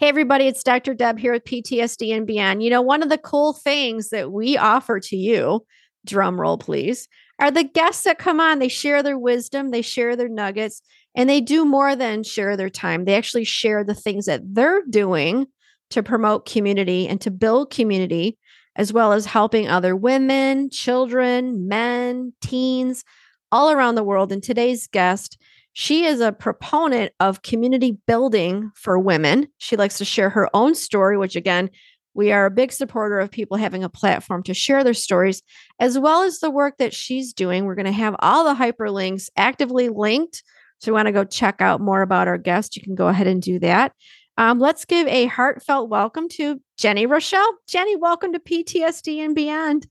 Hey, everybody, it's Dr. Deb here with PTSD and Beyond. You know, one of the cool things that we offer to you, drum roll please, are the guests that come on. They share their wisdom, they share their nuggets, and they do more than share their time. They actually share the things that they're doing to promote community and to build community, as well as helping other women, children, men, teens all around the world. And today's guest she is a proponent of community building for women. She likes to share her own story, which again, we are a big supporter of people having a platform to share their stories, as well as the work that she's doing. We're going to have all the hyperlinks actively linked. So, you want to go check out more about our guest, you can go ahead and do that. Um, let's give a heartfelt welcome to Jenny Rochelle. Jenny, welcome to PTSD and Beyond.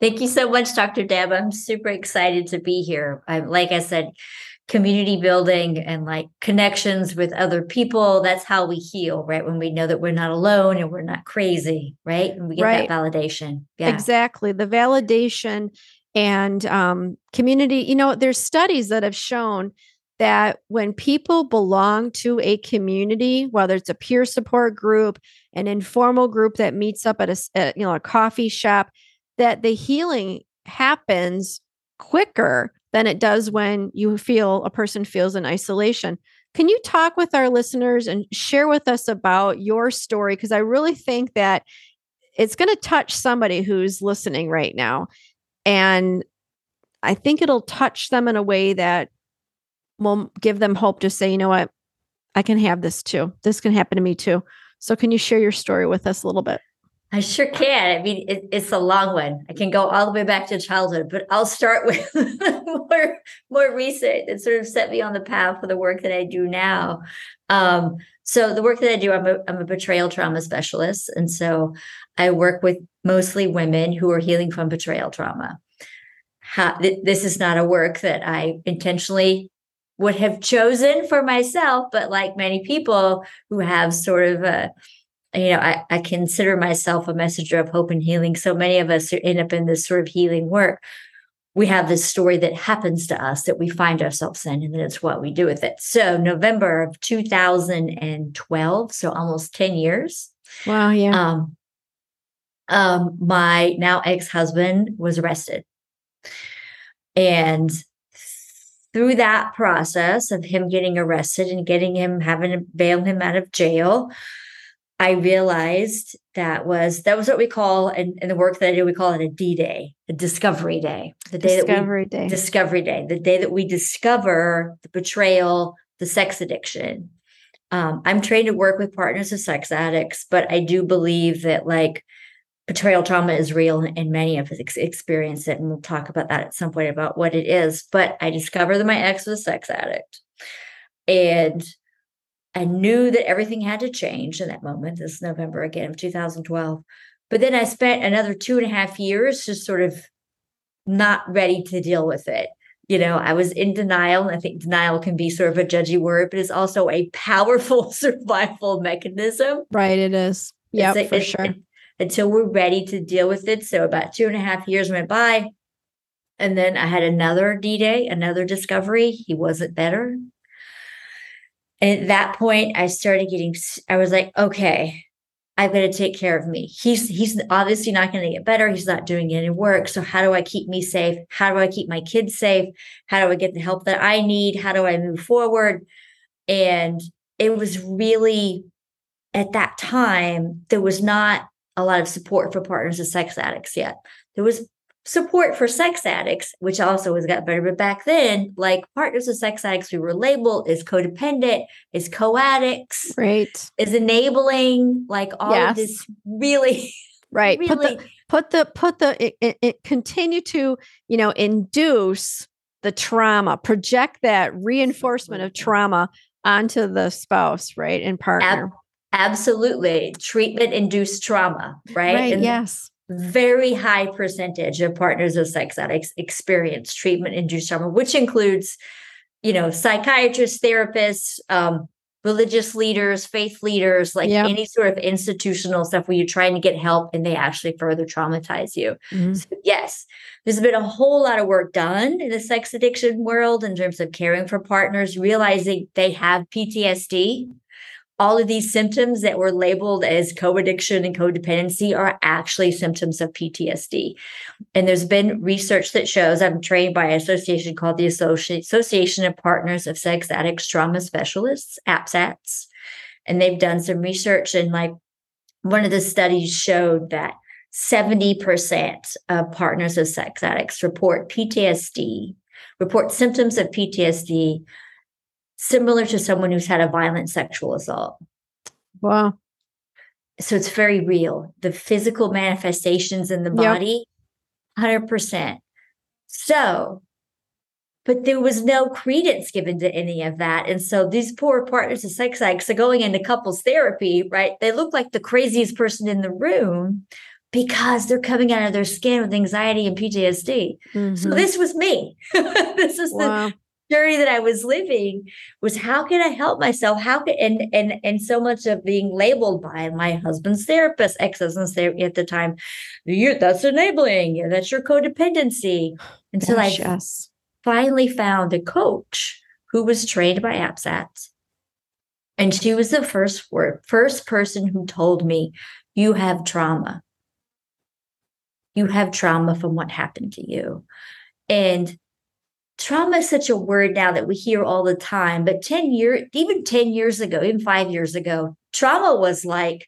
Thank you so much, Dr. Deb. I'm super excited to be here. I, like I said, community building and like connections with other people that's how we heal right? When we know that we're not alone and we're not crazy right? And we get right. that validation. Yeah. Exactly. The validation and um, community you know there's studies that have shown that when people belong to a community whether it's a peer support group an informal group that meets up at a, a you know a coffee shop that the healing happens quicker than it does when you feel a person feels in isolation. Can you talk with our listeners and share with us about your story? Because I really think that it's going to touch somebody who's listening right now. And I think it'll touch them in a way that will give them hope to say, you know what, I can have this too. This can happen to me too. So, can you share your story with us a little bit? I sure can. I mean, it, it's a long one. I can go all the way back to childhood, but I'll start with more more recent that sort of set me on the path for the work that I do now. Um, so the work that I do, I'm a, I'm a betrayal trauma specialist, and so I work with mostly women who are healing from betrayal trauma. How, th- this is not a work that I intentionally would have chosen for myself, but like many people who have sort of a you know, I, I consider myself a messenger of hope and healing. So many of us end up in this sort of healing work. We have this story that happens to us that we find ourselves in, and then it's what we do with it. So, November of 2012, so almost 10 years. Wow. Yeah. Um, um, my now ex husband was arrested. And through that process of him getting arrested and getting him, having to bail him out of jail, I realized that was that was what we call in, in, the work that I do, we call it a D Day, a discovery day. The day discovery that we, day. Discovery day. The day that we discover the betrayal, the sex addiction. Um, I'm trained to work with partners of sex addicts, but I do believe that like betrayal trauma is real and many of us experience it. And we'll talk about that at some point about what it is. But I discovered that my ex was a sex addict. And I knew that everything had to change in that moment, this November again of 2012. But then I spent another two and a half years just sort of not ready to deal with it. You know, I was in denial. And I think denial can be sort of a judgy word, but it's also a powerful survival mechanism. Right. It is. Yeah, for sure. Until we're ready to deal with it. So about two and a half years went by. And then I had another D Day, another discovery. He wasn't better. And at that point, I started getting, I was like, okay, I've got to take care of me. He's he's obviously not going to get better. He's not doing any work. So how do I keep me safe? How do I keep my kids safe? How do I get the help that I need? How do I move forward? And it was really at that time there was not a lot of support for partners of sex addicts yet. There was support for sex addicts, which also has got better. But back then, like partners of sex addicts, we were labeled as codependent, as co-addicts, right, is enabling, like all yes. of this really, right. Really, put the put the put the it, it, it continue to you know induce the trauma, project that reinforcement of trauma onto the spouse, right, and partner. Ab- absolutely, treatment induced trauma, right? Right. And yes very high percentage of partners of sex addicts experience treatment induced trauma, which includes, you know, psychiatrists, therapists, um, religious leaders, faith leaders, like any sort of institutional stuff where you're trying to get help and they actually further traumatize you. Mm-hmm. So yes, there's been a whole lot of work done in the sex addiction world in terms of caring for partners, realizing they have PTSD all of these symptoms that were labeled as co-addiction and codependency are actually symptoms of PTSD. And there's been research that shows I'm trained by an association called the Association of Partners of Sex Addicts Trauma Specialists, APSATS. And they've done some research and like one of the studies showed that 70% of partners of sex addicts report PTSD, report symptoms of PTSD similar to someone who's had a violent sexual assault. Wow. So it's very real. The physical manifestations in the body, yep. 100%. So, but there was no credence given to any of that. And so these poor partners of sex addicts are going into couples therapy, right? They look like the craziest person in the room because they're coming out of their skin with anxiety and PTSD. Mm-hmm. So this was me. this is wow. the journey that I was living was how can I help myself? How can and and and so much of being labeled by my husband's therapist, ex-husband's therapist at the time, you that's enabling, that's your codependency. Until Gosh, I yes. finally found a coach who was trained by APSAT. And she was the first word, first person who told me, you have trauma. You have trauma from what happened to you. And trauma is such a word now that we hear all the time but 10 years even 10 years ago even 5 years ago trauma was like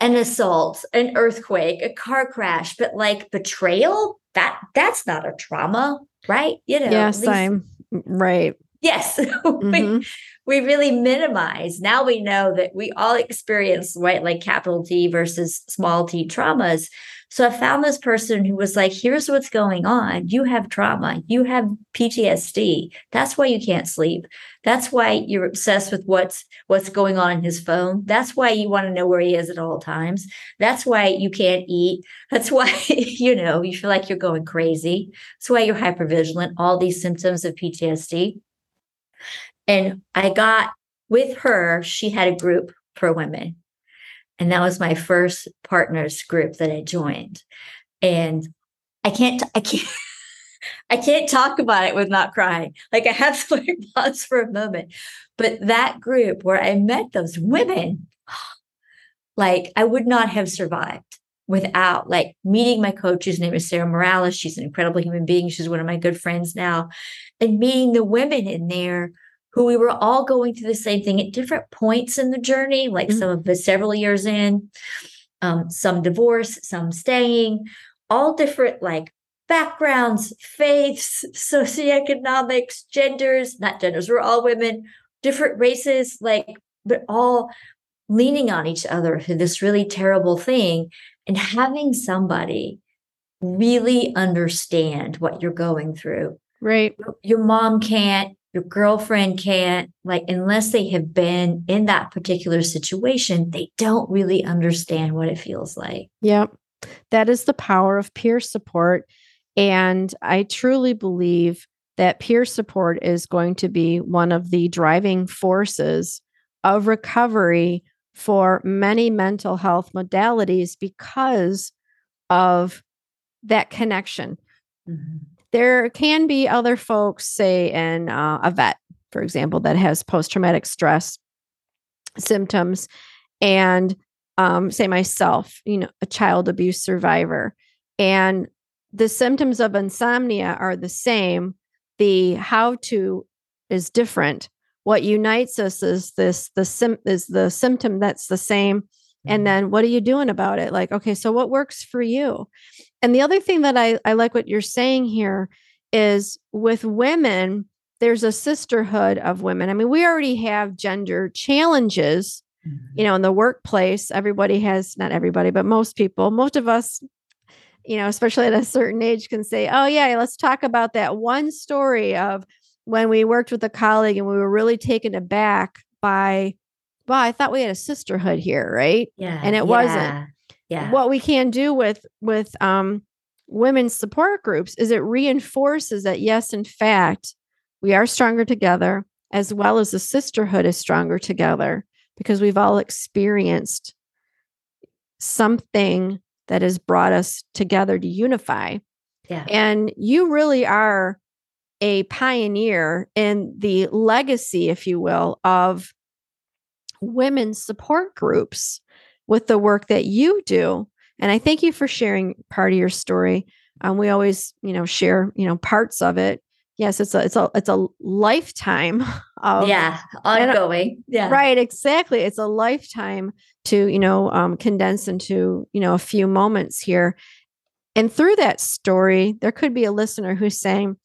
an assault an earthquake a car crash but like betrayal? That that's not a trauma right? You know yes i'm right. Yes. Mm-hmm. we, we really minimize. Now we know that we all experience right like capital t versus small t traumas so I found this person who was like, here's what's going on. You have trauma. You have PTSD. That's why you can't sleep. That's why you're obsessed with what's what's going on in his phone. That's why you want to know where he is at all times. That's why you can't eat. That's why, you know, you feel like you're going crazy. That's why you're hypervigilant, all these symptoms of PTSD. And I got with her, she had a group for women and that was my first partners group that I joined. And I can't, I can't, I can't talk about it with not crying. Like I have to like pause for a moment. But that group where I met those women, like I would not have survived without like meeting my coach, whose name is Sarah Morales. She's an incredible human being. She's one of my good friends now. And meeting the women in there who we were all going through the same thing at different points in the journey, like mm-hmm. some of us several years in, um, some divorce, some staying, all different like backgrounds, faiths, socioeconomics, genders, not genders, we're all women, different races, like, but all leaning on each other through this really terrible thing and having somebody really understand what you're going through. Right. Your mom can't, your girlfriend can't like unless they have been in that particular situation they don't really understand what it feels like. Yep. That is the power of peer support and i truly believe that peer support is going to be one of the driving forces of recovery for many mental health modalities because of that connection. Mm-hmm. There can be other folks, say in uh, a vet, for example, that has post traumatic stress symptoms, and um, say myself, you know, a child abuse survivor, and the symptoms of insomnia are the same. The how to is different. What unites us is this the sim is the symptom that's the same. And mm-hmm. then what are you doing about it? Like, okay, so what works for you? And the other thing that I, I like what you're saying here is with women, there's a sisterhood of women. I mean, we already have gender challenges, mm-hmm. you know, in the workplace. Everybody has, not everybody, but most people, most of us, you know, especially at a certain age, can say, oh, yeah, let's talk about that one story of when we worked with a colleague and we were really taken aback by, well, I thought we had a sisterhood here, right? Yeah. And it yeah, wasn't. Yeah. What we can do with with um women's support groups is it reinforces that yes, in fact, we are stronger together, as well as the sisterhood is stronger together because we've all experienced something that has brought us together to unify. Yeah. And you really are a pioneer in the legacy, if you will, of women's support groups with the work that you do. And I thank you for sharing part of your story. Um, we always, you know, share, you know, parts of it. Yes, it's a it's a it's a lifetime of yeah ongoing. Yeah, right. Exactly. It's a lifetime to you know um, condense into you know a few moments here. And through that story, there could be a listener who's saying,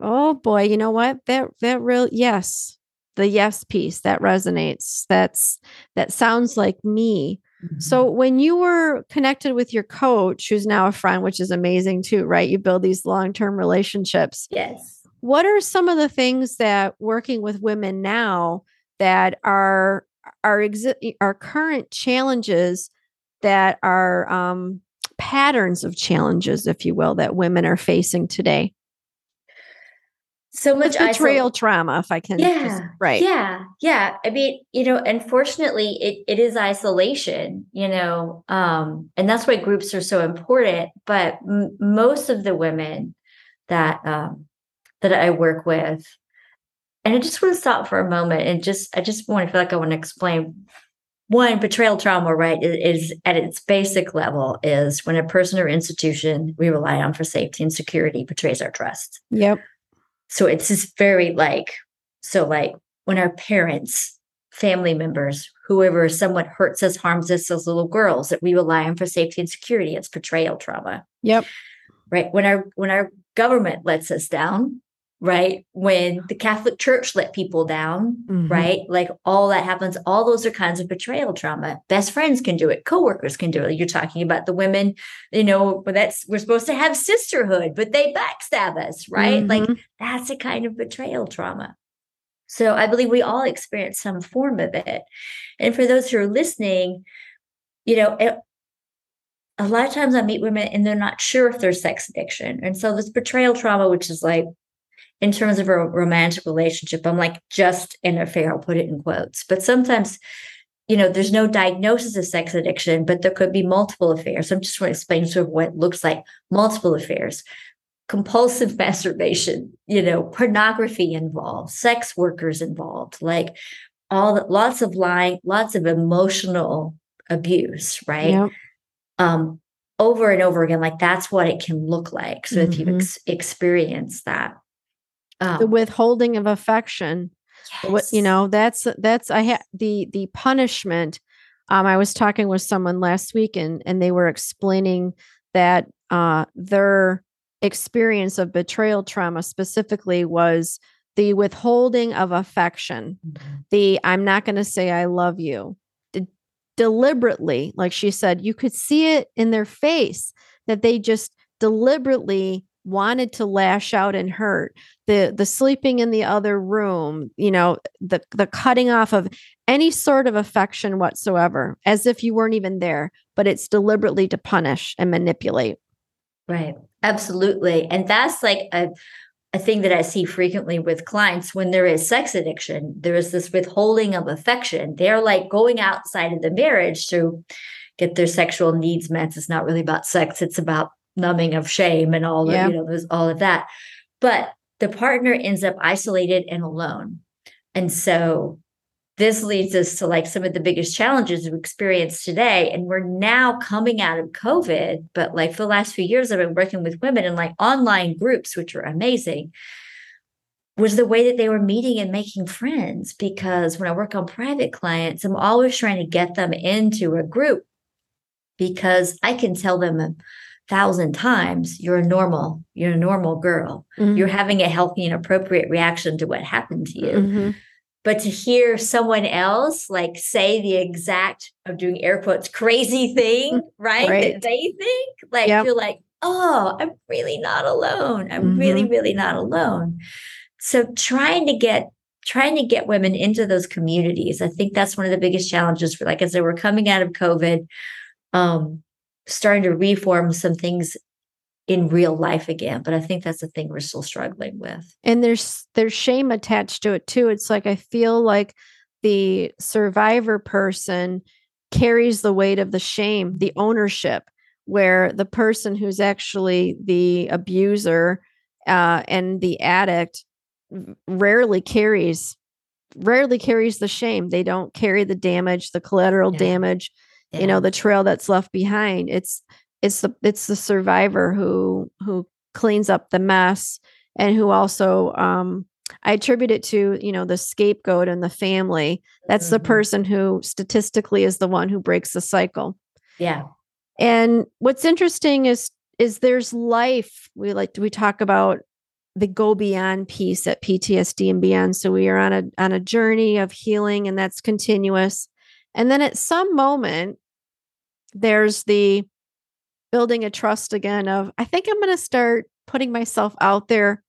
oh boy, you know what? That that real yes, the yes piece that resonates. That's that sounds like me. Mm-hmm. So when you were connected with your coach, who's now a friend, which is amazing too, right? You build these long-term relationships. Yes. What are some of the things that working with women now that are are exi- are current challenges that are um, patterns of challenges, if you will, that women are facing today? So much betrayal isol- trauma if i can yeah just, right. yeah yeah. I mean you know unfortunately it, it is isolation you know um and that's why groups are so important but m- most of the women that um that i work with and i just want to stop for a moment and just i just want to feel like i want to explain. One betrayal trauma right is, is at its basic level is when a person or institution we rely on for safety and security betrays our trust. Yep so it's just very like, so like when our parents, family members, whoever someone hurts us, harms us as little girls that we rely on for safety and security, it's betrayal trauma. Yep. Right. When our when our government lets us down, right? When the Catholic Church let people down, mm-hmm. right? Like all that happens, all those are kinds of betrayal trauma. Best friends can do it, coworkers can do it. You're talking about the women, you know, but that's we're supposed to have sisterhood, but they backstab us, right? Mm-hmm. Like that's a kind of betrayal trauma. So I believe we all experience some form of it. And for those who are listening, you know, it, a lot of times I meet women and they're not sure if there's sex addiction. And so this betrayal trauma, which is like in terms of a romantic relationship, I'm like just an affair, I'll put it in quotes. But sometimes, you know, there's no diagnosis of sex addiction, but there could be multiple affairs. I'm just trying to explain sort of what it looks like multiple affairs, compulsive masturbation, you know, pornography involved, sex workers involved, like all the, lots of lying, lots of emotional abuse, right? Yep. Um, over and over again, like that's what it can look like. So mm-hmm. if you mm-hmm. ex- experience that, oh. the withholding of affection yes. what you know that's that's i had the the punishment um i was talking with someone last week and and they were explaining that uh their experience of betrayal trauma specifically was the withholding of affection mm-hmm. the i'm not going to say i love you De- deliberately like she said you could see it in their face that they just deliberately wanted to lash out and hurt the the sleeping in the other room you know the the cutting off of any sort of affection whatsoever as if you weren't even there but it's deliberately to punish and manipulate right absolutely and that's like a a thing that I see frequently with clients when there is sex addiction, there is this withholding of affection. They're like going outside of the marriage to get their sexual needs met. It's not really about sex, it's about numbing of shame and all Yeah. of you know all of that. But the partner ends up isolated and alone. And so this leads us to like some of the biggest challenges we experience today. And we're now coming out of covid but like for the last few years i've been working with women in like online groups which are amazing was the way that they were meeting and making friends. Because when i work on private clients i'm always trying to get them into a group because i can tell them thousand times you're a normal you're a normal girl Mhm. you're having a healthy and appropriate reaction to what happened to you Mhm. but to hear someone else like say the exact i'm doing air quotes crazy thing right, Right. that they think like Yep. you're like oh i'm really not alone i'm really really not alone so trying to get trying to get women into those communities i think that's one of the biggest challenges for like as they were coming out of covid um starting to reform some things in real life again but i think that's the thing we're still struggling with. And there's there's shame attached to it too. It's like i feel like the survivor person carries the weight of the shame the ownership where the person who's actually the abuser uh, and the addict rarely carries rarely carries the shame. They don't carry the damage the collateral Yeah. damage you know the trail that's left behind it's it's the it's the survivor who who cleans up the mess and who also um i attribute it to you know the scapegoat and the family. That's the Mhm. person who statistically is the one who breaks the cycle. Yeah. And what's interesting is is there's life. We like we talk about the go beyond piece at PTSD and beyond. So we are on a on a journey of healing and that's continuous and then at some moment there's the building a trust again of I think I'm going to start putting myself out there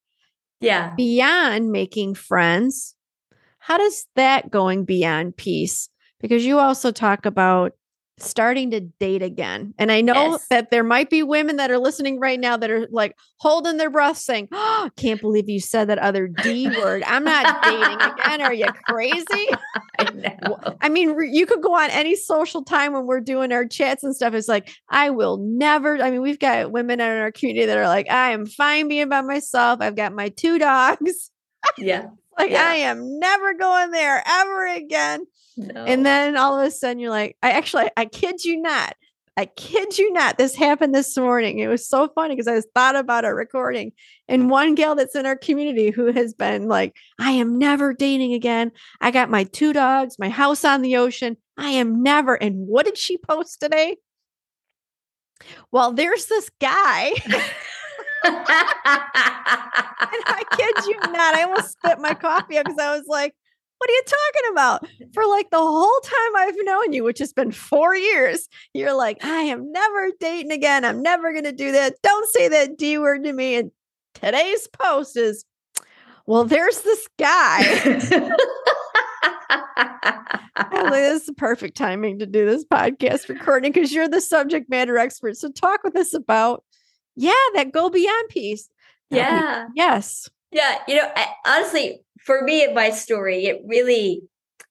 yeah beyond making friends. How does that going beyond piece? Because you also talk about starting to date again. And I know Yes. that there might be women that are listening right now that are like holding their breath saying, oh, can't believe you said that other D word. I'm not dating again. Are you crazy? I know. I mean, re- you could go on any social time when we're doing our chats and stuff. It's like, I will never. I mean, we've got women in our community that are like, I am fine being by myself. I've got my two dogs. Yeah. Like, Yeah. I am never going there ever again. No. And then all of a sudden, you're like, I actually, I kid you not. I kid you not. This happened this morning. It was so funny because I was thought about a recording. And one gal that's in our community who has been like, I am never dating again. I got my two dogs, my house on the ocean. I am never. And what did she post today? Well, there's this guy. And I kid you not. I almost spit my coffee because I was like, what are you talking about? For like the whole time I've known you, which has been four years, you're like, I am never dating again. I'm never going to do that. Don't say that D word to me. And today's post is, well, there's this guy. Like, this is the perfect timing to do this podcast recording because you're the subject matter expert. So talk with us about, yeah, that go beyond piece. Yeah. Yes. Yeah. You know, I, honestly, for me and my story, it really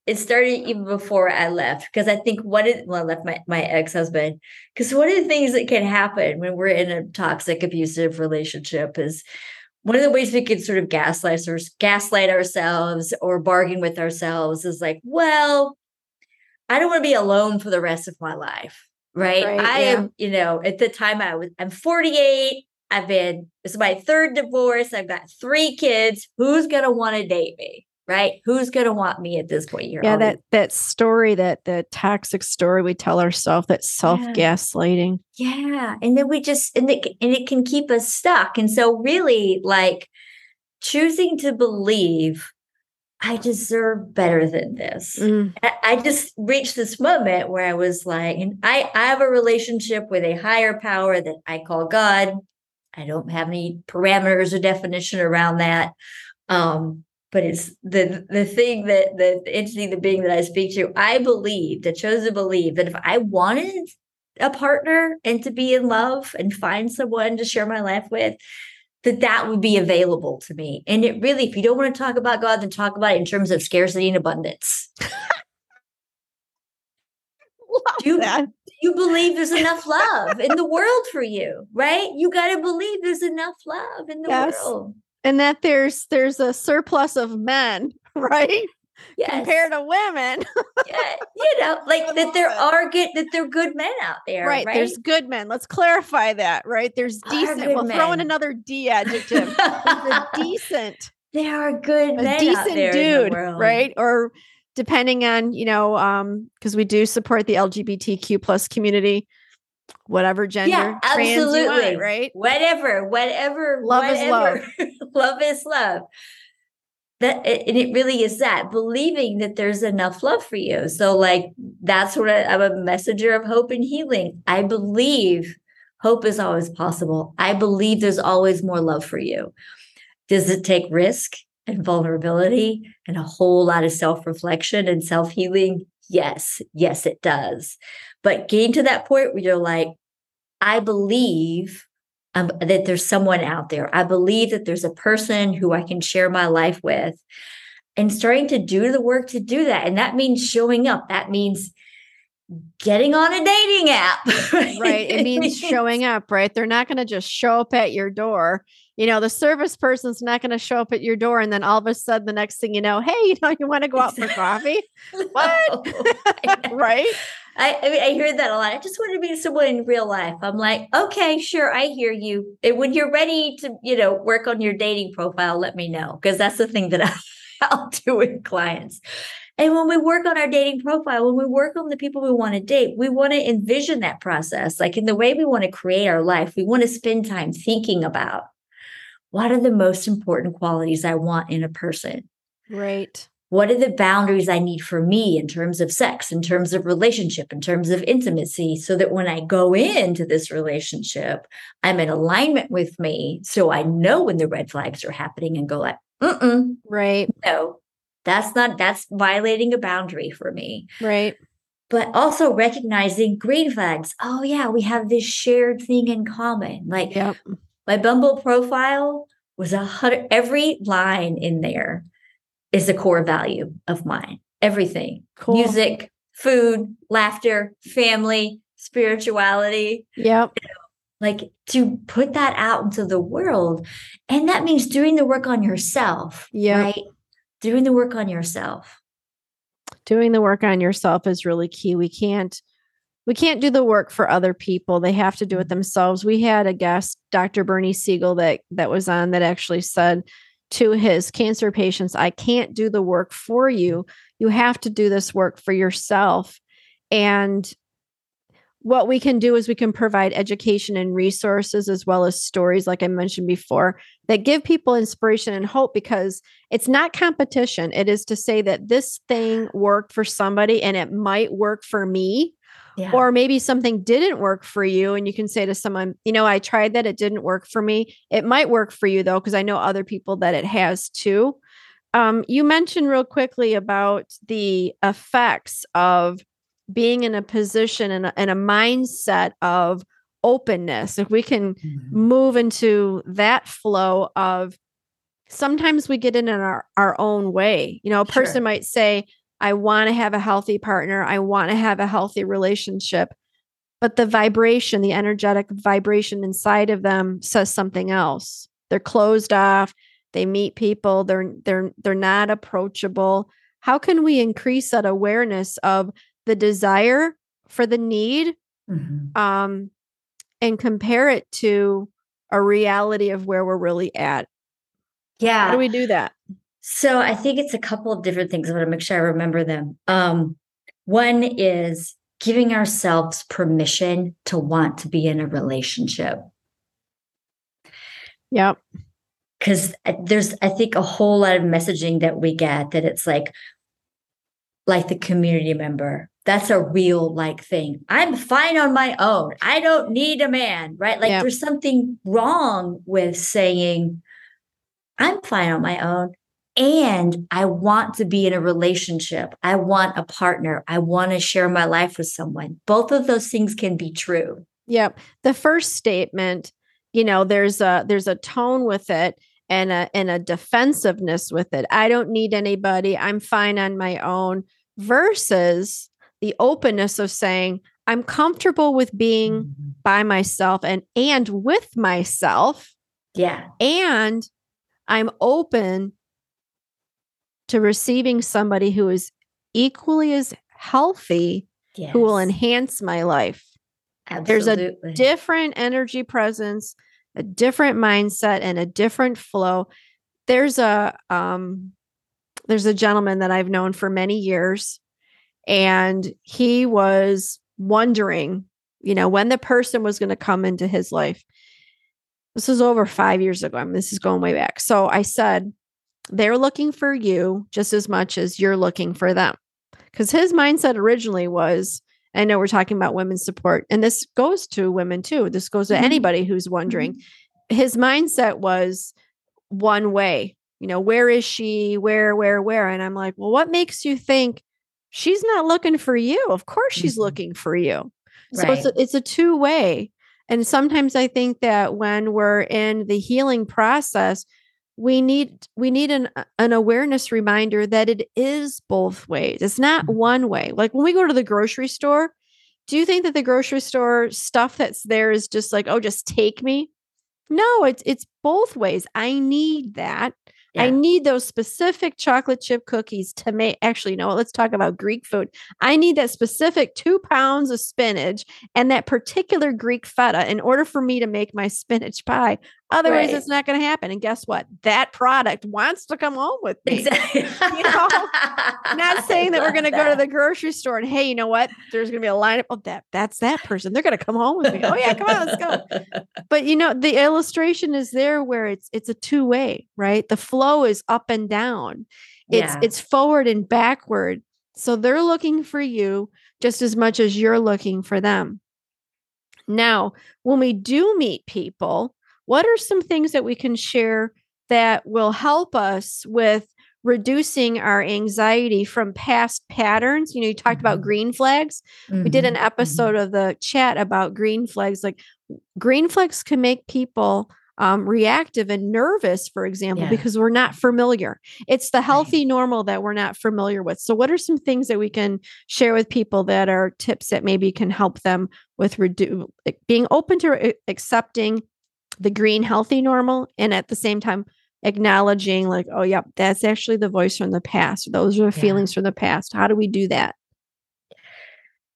it started even before I left because I think what of well, I left my, my ex-husband because one of the things that can happen when we're in a toxic abusive relationship is one of the ways we can sort of gaslight or gaslight ourselves or bargain with ourselves is like, well, I don't want to be alone for the rest of my life. Right. Right, I yeah. am, you know, at the time I was I'm 48. I've been this is my third divorce. I've got three kids. Who's gonna want to date me? Right? Who's gonna want me at this point? You're yeah already- that that story that the toxic story we tell ourselves that self gaslighting Yeah. And then we just and it and it can keep us stuck. And so really like choosing to believe I deserve better than this. Mm, I I just reached this moment where I was like, and I, I have a relationship with a higher power that I call God. I don't have any parameters or definition around that. Um, but it's the the thing that the entity, the being that I speak to, I believe, that chose to believe that if I wanted a partner and to be in love and find someone to share my life with, that that would be available to me. And it really, if you don't want to talk about God, then talk about it in terms of scarcity and abundance. Do that. you believe there's enough love in the world for you, right? You got to believe there's enough love in the yes. world. And that there's there's a surplus of men, right? Yes. compared to women. yeah, you know, like that there are good that there are good men out there. Right. right? There's good men. Let's clarify that, right? There's decent. We'll men. throw in another D adjective. decent. There are good a decent dude, right? Or depending on, you know, um, because we do support the LGBTQ plus community whatever gender yeah, absolutely right whatever whatever love whatever. is love love is love that and it really is that believing that there's enough love for you. So like that's what I, i'm a messenger of hope and healing. I believe hope is always possible. I believe there's always more love for you. Does it take risk and vulnerability and a whole lot of self-reflection and self-healing? Yes. Yes it does. But getting to that point where you're like i believe um, that there's someone out there. I believe that there's a person who I can share my life with and starting to do the work to do that. And that means showing up. That means getting on a dating app. Right. right. It means showing up, right? They're not going to just show up at your door. You know, the service person's not going to show up at your door and then all of a sudden the next thing you know, hey, you know, you want to go out for coffee? what? right? I, I mean, I hear that a lot. I just want to meet someone in real life. I'm like, okay, sure, I hear you. And when you're ready to, you know, work on your dating profile, let me know because that's the thing that I, I'll do with clients. And when we work on our dating profile, when we work on the people we want to date, we want to envision that process. Like in the way we want to create our life, we want to spend time thinking about what are the most important qualities I want in a person. Right what are the boundaries I need for me in terms of sex, in terms of relationship, in terms of intimacy, so that when I go into this relationship, I'm in alignment with me. So I know when the red flags are happening and go like, mm right. No, that's not, that's violating a boundary for me. Right. But also recognizing green flags. Oh, yeah, we have this shared thing in common. Like yep. my Bumble profile was a hundred, every line in there is a core value of mine. Everything cool. music, food, laughter, family, spirituality. Yep. You know, like to put that out into the world. And that means doing the work on yourself. Yeah. Right. Doing the work on yourself. Doing the work on yourself is really key. We can't we can't do the work for other people. They have to do it mm-hmm. themselves. We had a guest, Dr. Bernie Siegel, that that was on that actually said to his cancer patients, I can't do the work for you. You have to do this work for yourself. And what we can do is we can provide education and resources as well as stories, like I mentioned before, that give people inspiration and hope because it's not competition. It is to say that this thing worked for somebody and it might work for me. Yeah. Or maybe something didn't work for you, and you can say to someone, you know, I tried that, it didn't work for me. It might work for you though, because I know other people that it has too. Um, you mentioned real quickly about the effects of being in a position and a, and a mindset of openness. If we can mm-hmm. move into that flow of sometimes we get in our, our own way. You know, a person sure. might say, I want to have a healthy partner. I want to have a healthy relationship. But the vibration, the energetic vibration inside of them says something else. They're closed off. They meet people. They're they're they're not approachable. How can we increase that awareness of the desire for the need mm-hmm. um, and compare it to a reality of where we're really at? Yeah. How do we do that? So I think it's a couple of different things. I want to make sure I remember them. Um, one is giving ourselves permission to want to be in a relationship. Yep. Because uh, there's, I think, a whole lot of messaging that we get that it's like, like the community member. That's a real like thing. I'm fine on my own. I don't need a man, right? Like yep. there's something wrong with saying, I'm fine on my own and I want to be in a relationship. I want a partner. I want to share my life with someone. Both of those things can be true. Yep. The first statement, you know, there's a there's a tone with it and a and a defensiveness with it. I don't need anybody. I'm fine on my own versus the openness of saying I'm comfortable with being Mhm. by myself and and with myself Yeah. and I'm open to receiving somebody who is equally as healthy Yes. who will enhance my life. there's a Different energy presence, a different mindset and a different flow. There's a um there's a gentleman that I've known for many years and he was wondering, you know, when the person was going to come into his life. This was over 5 years ago. I mean, this is going way back. So I said they're looking for you just as much as you're looking for them. Cuz his mindset originally was I know we're talking about women's support and this goes to women too. This goes to Mhm. anybody who's wondering. His mindset was one way. You know, where is she? Where, where, where? And I'm like, well, what makes you think she's not looking for you? Of course she's Mhm. looking for you. So it's a, it's a two way. And sometimes I think that when we're in the healing process, we need we need an an awareness reminder that it is both ways. It's not Mhm. one way. Like when we go to the grocery store, do you think that the grocery store stuff that's there is just like, oh, just take me? No, it's it's both ways. I need that. I need those specific chocolate chip cookies to make. Actually, you know what? Let's talk about Greek food. I need that specific two pounds of spinach and that particular Greek feta in order for me to make my spinach pie. Otherwise, Right. it's not going to happen. And guess what? That product wants to come home with me. Exactly. You know, Not saying that we're going to go to the grocery store and hey, you know what? There's going to be a lineup. Oh, that that's that person. They're going to come home with me. Oh yeah, come on, let's go but you know the illustration is there where it's it's a two way right the flow is up and down it's Yeah. it's forward and backward so they're looking for you just as much as you're looking for them now when we do meet people what are some things that we can share that will help us with reducing our anxiety from past patterns you know you talked about Mhm. green flags we did an Mhm. episode of the chat about green flags like green flags can make people um, reactive and nervous for example Yeah. because we're not familiar it's the healthy normal that we're not familiar with so what are some things that we can share with people that are tips that maybe can help them with redu- being open to accepting the green healthy normal and at the same time acknowledging like oh yeah that's actually the voice from the past. Those are the Yeah. feelings from the past. How do we do that?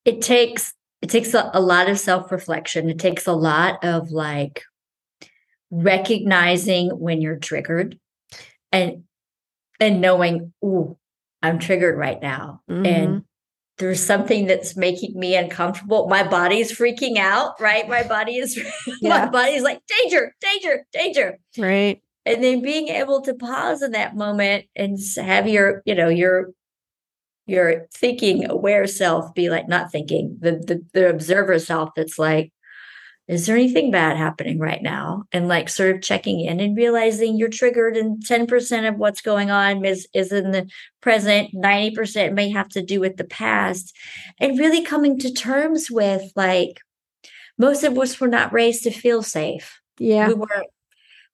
It takes it takes a, a lot of self-reflection. It takes a lot of like recognizing when you're triggered and and knowing oh i'm triggered right now. Mhm. and there's something that's making me uncomfortable. My body's freaking out right? My body is Yeah. my body's like danger danger danger. Right. And then being able to pause in that moment and have your you know your your thinking aware self be like not thinking the the, the observer self that's like is there anything bad happening right now? And like sort of checking in and realizing you're triggered and 10% of what's going on is is in the present 90% may have to do with the past and really coming to terms with like most of us were not raised to feel safe. Yeah. We were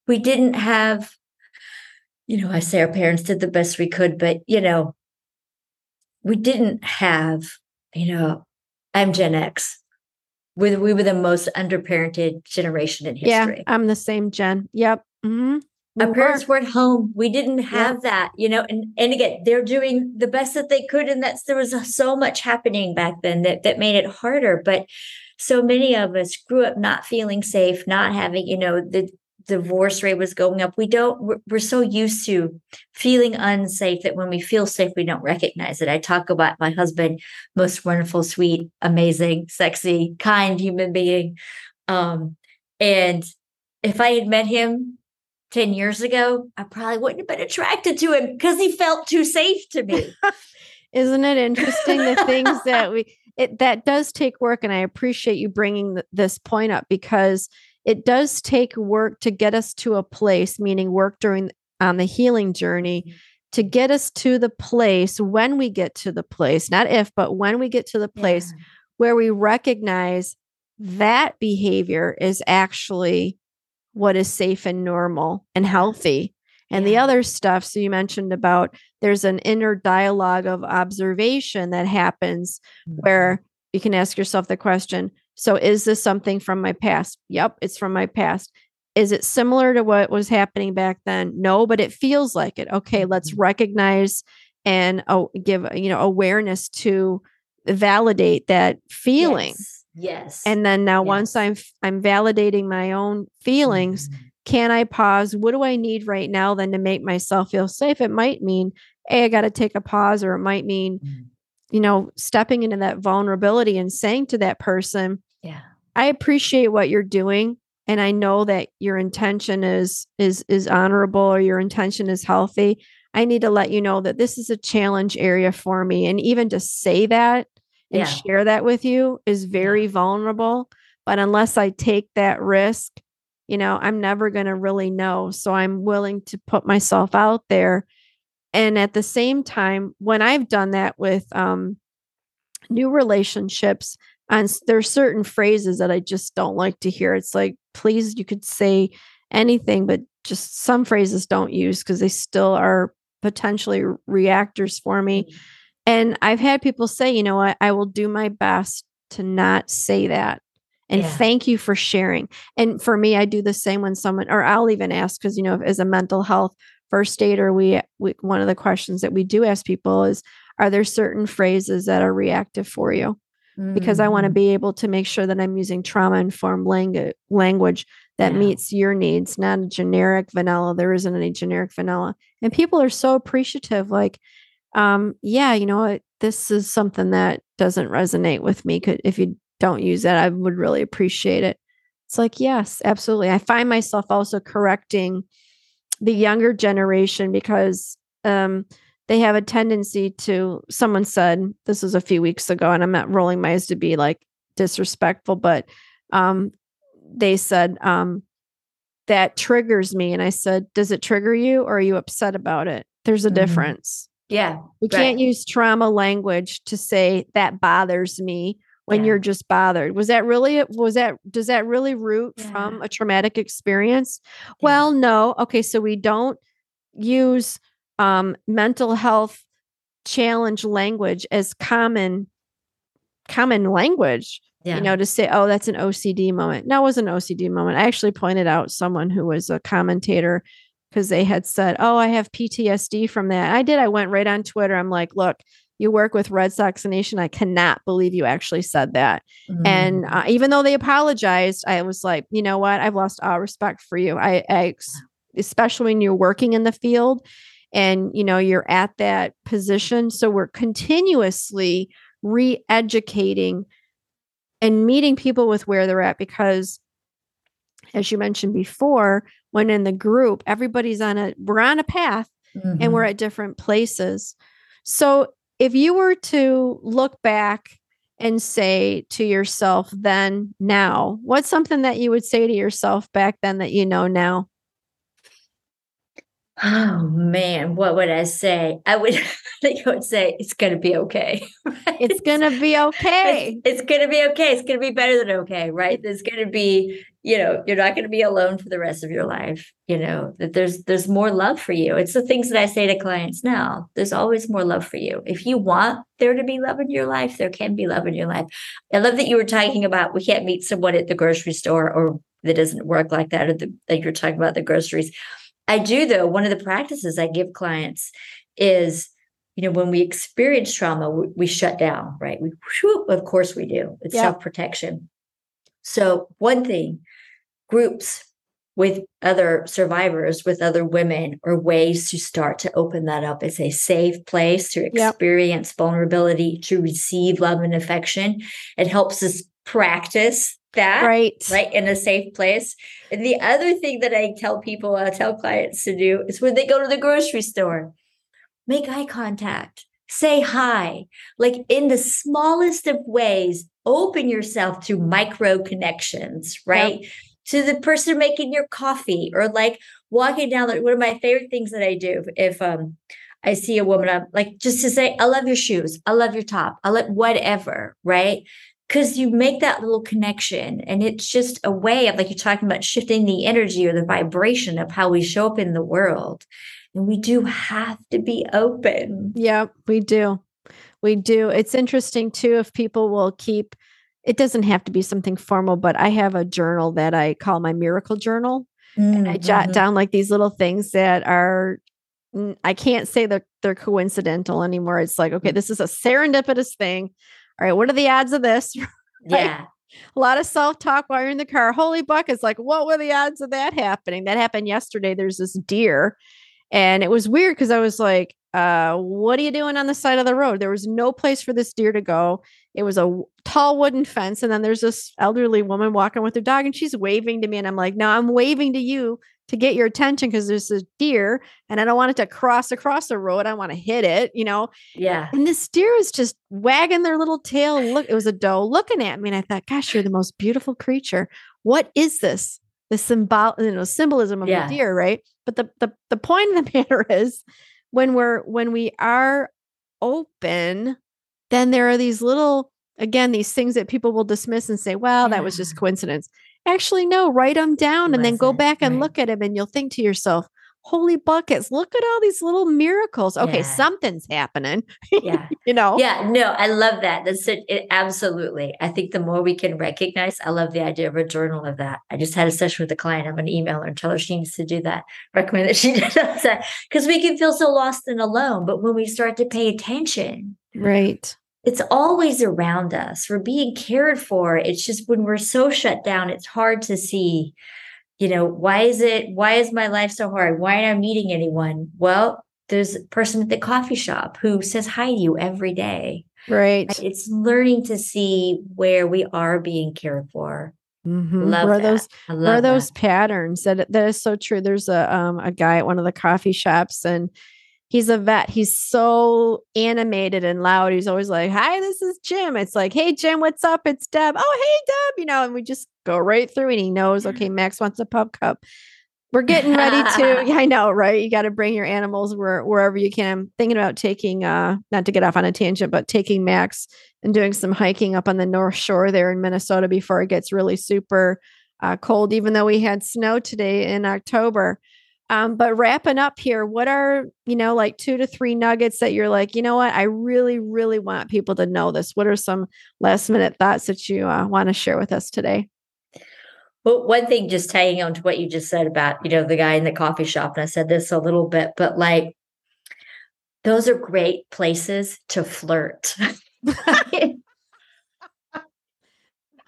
we didn't have you know i say our parents did the best we could but you know we didn't have you know i'm gen x we, we were the most underparented generation in history. Yeah, I'm the same gen. Yep. hmm our parents weren't home we didn't have that you know and and again they're doing the best that they could and that's there was so much happening back then that that made it harder but so many of us grew up not feeling safe not having you know the divorce rate was going up we don't we're, we're so used to feeling unsafe that when we feel safe we don't recognize it i talk about my husband most wonderful sweet amazing sexy kind human being um and if i had met him 10 years ago, I probably wouldn't have been attracted to him because he felt too safe to me. Isn't it interesting the things that we it that does take work and I appreciate you bringing th- this point up because it does take work to get us to a place meaning work during on the healing journey mm-hmm. to get us to the place when we get to the place not if but when we get to the place where we recognize that behavior is actually what is safe and normal and healthy. And the other stuff, so you mentioned about there's an inner dialogue of observation that happens Yeah. where you can ask yourself the question so is this something from my past yep it's from my past is it similar to what was happening back then no but it feels like it okay let's Mm-hmm. recognize and oh, give you know awareness to validate that feeling Yes. yes. and then now once i'm i'm validating my own feelings Mhm. can i pause what do i need right now then to make myself feel safe it might mean hey i got to take a pause or it might mean Mhm. You know stepping into that vulnerability and saying to that person Yeah. i appreciate what you're doing and i know that your intention is is is honorable or your intention is healthy i need to let you know that this is a challenge area for me and even to say that and Yeah. share that with you is very vulnerable but unless i take that risk you know i'm never going to really know so i'm willing to put myself out there and at the same time when i've done that with um new relationships and there's certain phrases that i just don't like to hear it's like please you could say anything but just some phrases don't use because they still are potentially reactors for me Mm-hmm. and I've had people say, you know what, I will do my best to not say that. And Yeah. thank you for sharing. And for me, I do the same when someone, or I'll even ask, because, you know, as a mental health first aider, we, we, one of the questions that we do ask people is, are there certain phrases that are reactive for you? Because I want to Mhm. be able to make sure that I'm using trauma informed language language that Yeah. meets your needs, not a generic vanilla. There isn't any generic vanilla. And people are so appreciative. Like, um, yeah, you know what? This is something that doesn't resonate with me. Could if you don't use that, I would really appreciate it. It's like, yes, absolutely. I find myself also correcting the younger generation because um they have a tendency to someone said this was a few weeks ago and i'm not rolling my eyes to be like disrespectful but um they said um that triggers me and i said does it trigger you or are you upset about it there's a Mhm. difference Yeah. we can't use trauma language to say that bothers me when Yeah. you're just bothered. Was that really was that does that really root from a traumatic experience? Well, no. Okay, so we don't use um mental health challenge language as common common language Yeah. you know to say oh that's an ocd moment no it was an ocd moment i actually pointed out someone who was a commentator because they had said oh i have ptsd from that i did i went right on twitter i'm like look you work with red sox nation i cannot believe you actually said that. And Mm. uh, even though they apologized i was like you know what? I've lost all respect for you. I, I especially when you're working in the field and you know you're at that position. So we're continuously re-educating and meeting people with where they're at because as you mentioned before when in the group everybody's on a we're on a path and we're Mhm. at different places. So if you were to look back and say to yourself then now what's something that you would say to yourself back then that you know now Oh man, what would I say? I would I think I would say it's gonna be okay. right? it's gonna be okay it's, it's gonna be okay. It's gonna be better than okay, right? There's gonna be, you know, you're not gonna be alone for the rest of your life. You know, that there's there's more love for you. It's the things that I say to clients now. There's always more love for you. If you want there to be love in your life, there can be love in your life. I love that you were talking about we can't meet someone at the grocery store or that doesn't work like that, or the, that you're talking about the groceries. I do though. One of the practices I give clients is, you know, when we experience trauma, we, we shut down, right? We, of course we do. It's Yeah. self protection. So one thing, groups with other survivors, with other women, are ways to start to open that up. It's a safe place to Yep. experience vulnerability, to receive love and affection. It helps us practice that right right in a safe place and the other thing that i tell people i tell clients to do is when they go to the grocery store make eye contact say hi like in the smallest of ways open yourself to micro connections right to the person making your coffee or like walking down the, one of my favorite things that i do if um I see a woman, I'm like, just to say, I love your shoes. I love your top. I love whatever, right? because you make that little connection and it's just a way of like you're talking about shifting the energy or the vibration of how we show up in the world and we do have to be open Yeah, we do. We do. It's interesting too if people will keep it doesn't have to be something formal, but I have a journal that I call my miracle journal. Mm-hmm. And I jot mm-hmm. down like these little things that are I can't say that they're coincidental anymore. It's like, okay, mm. this is a serendipitous thing. All right, what are the odds of this? Yeah. A lot of self talk while you're in the car. Holy buckets. Like, what were the odds of that happening? That happened yesterday. There's this deer. And it was weird because I was like, uh, what are you doing on the side of the road? There was no place for this deer to go. It was a tall wooden fence. And then there's this elderly woman walking with her dog and she's waving to me. And I'm like, no, I'm waving to you to get your attention because there's a deer and I don't want it to cross across the road. I want to hit it, you know? Yeah. And this deer is just wagging their little tail. Look, it was a doe looking at me. And I thought, gosh, you're the most beautiful creature. What is this? The symbol, you know, symbolism of yeah. the deer, right? But the, the the point of the matter is when we're when we are open, then there are these little again, these things that people will dismiss and say, well, that was just coincidence. Actually, no, write them down and then go back and right. look at them and you'll think to yourself, holy buckets, look at all these little miracles. Okay, yeah. something's happening. Yeah. you know? Yeah, no, I love that. That's it, it, Absolutely. I think the more we can recognize, I love the idea of a journal of that. I just had a session with a client. I'm going to email her and tell her she needs to do that. Recommend that she does that because we can feel so lost and alone. But when we start to pay attention, right it's always around us. We're being cared for. It's just when we're so shut down, it's hard to see, you know, why is it, why is my life so hard? Why aren't I meeting anyone? Well, there's a person at the coffee shop who says hi to you every day. Right. It's learning to see where we are being cared for. Mm-hmm. Love where those where those patterns that that is so true. There's a um a guy at one of the coffee shops and he's a vet. He's so animated and loud. He's always like, Hi, this is Jim. It's like, Hey, Jim, what's up? It's Deb. Oh, hey, Deb. You know, and we just go right through and he knows, okay, Max wants a pup cup. We're getting ready to, yeah, I know, right? You got to bring your animals where, wherever you can. I'm thinking about taking, uh, not to get off on a tangent, but taking Max and doing some hiking up on the North Shore there in Minnesota before it gets really super uh, cold, even though we had snow today in October. Um, but wrapping up here, what are, you know, like two to three nuggets that you're like, you know what, I really, really want people to know this? What are some last minute thoughts that you uh, want to share with us today? Well, one thing, just tagging on to what you just said about, you know, the guy in the coffee shop, and I said this a little bit, but like, those are great places to flirt.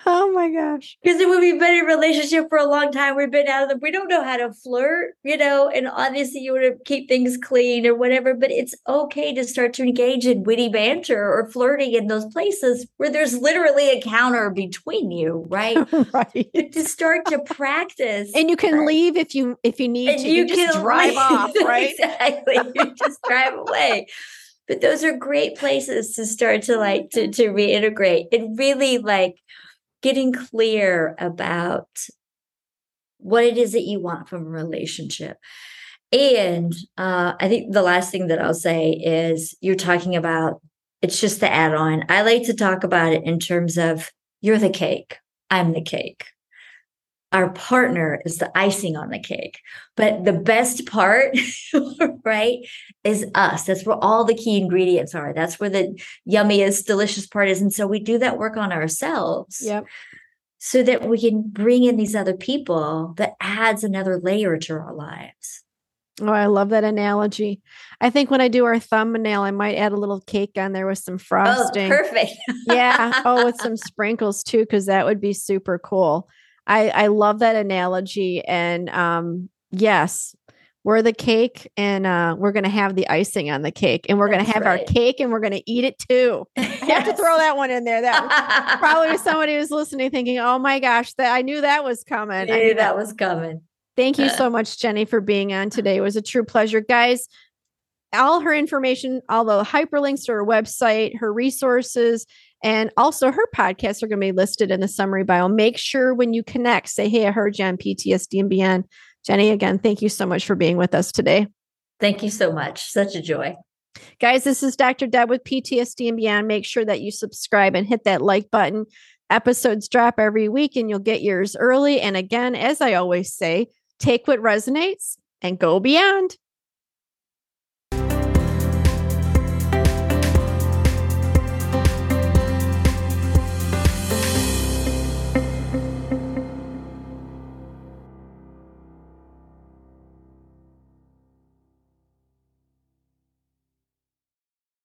Oh my gosh. Because it would be been in a relationship for a long time, we've been out of the, we don't know how to flirt, you know, and obviously you want to keep things clean or whatever, but it's okay to start to engage in witty banter or flirting in those places where there's literally a counter between you, right? right. To start to practice. And you can leave if you if you need and to. You, you just drive leave. off, right? exactly. you just drive away but those are great places to start to like to, to reintegrate and really like getting clear about what it is that you want from a relationship. And uh, I think the last thing that I'll say is you're talking about it's just the add on. I like to talk about it in terms of you're the cake, I'm the cake our partner is the icing on the cake. But the best part, right, is us. That's where all the key ingredients are. That's where the yummiest, delicious part is. And so we do that work on ourselves. Yep. So that we can bring in these other people that adds another layer to our lives. Oh, I love that analogy. I think when I do our thumbnail, I might add a little cake on there with some oh, frosting. Oh, perfect. yeah. Oh, with some sprinkles too, because that would be super cool. I I love that analogy and um yes, we're the cake and uh, we're going to have the icing on the cake and we're going to have right. our cake and we're going to eat it too. yes. I have to throw that one in there. That probably somebody who's listening thinking, "Oh my gosh, that I knew that was coming." I knew that was coming. Thank you so much, Jenny, for being on today. It was a true pleasure, guys. All her information, all the hyperlinks to her website, her resources, and also, her podcasts are going to be listed in the summary bio. Make sure when you connect, say, Hey, I heard you on PTSD and Beyond. Jenny, again, thank you so much for being with us today. Thank you so much. Such a joy. Guys, this is Dr. Deb with PTSD and Beyond. Make sure that you subscribe and hit that like button. Episodes drop every week and you'll get yours early. And again, as I always say, take what resonates and go beyond.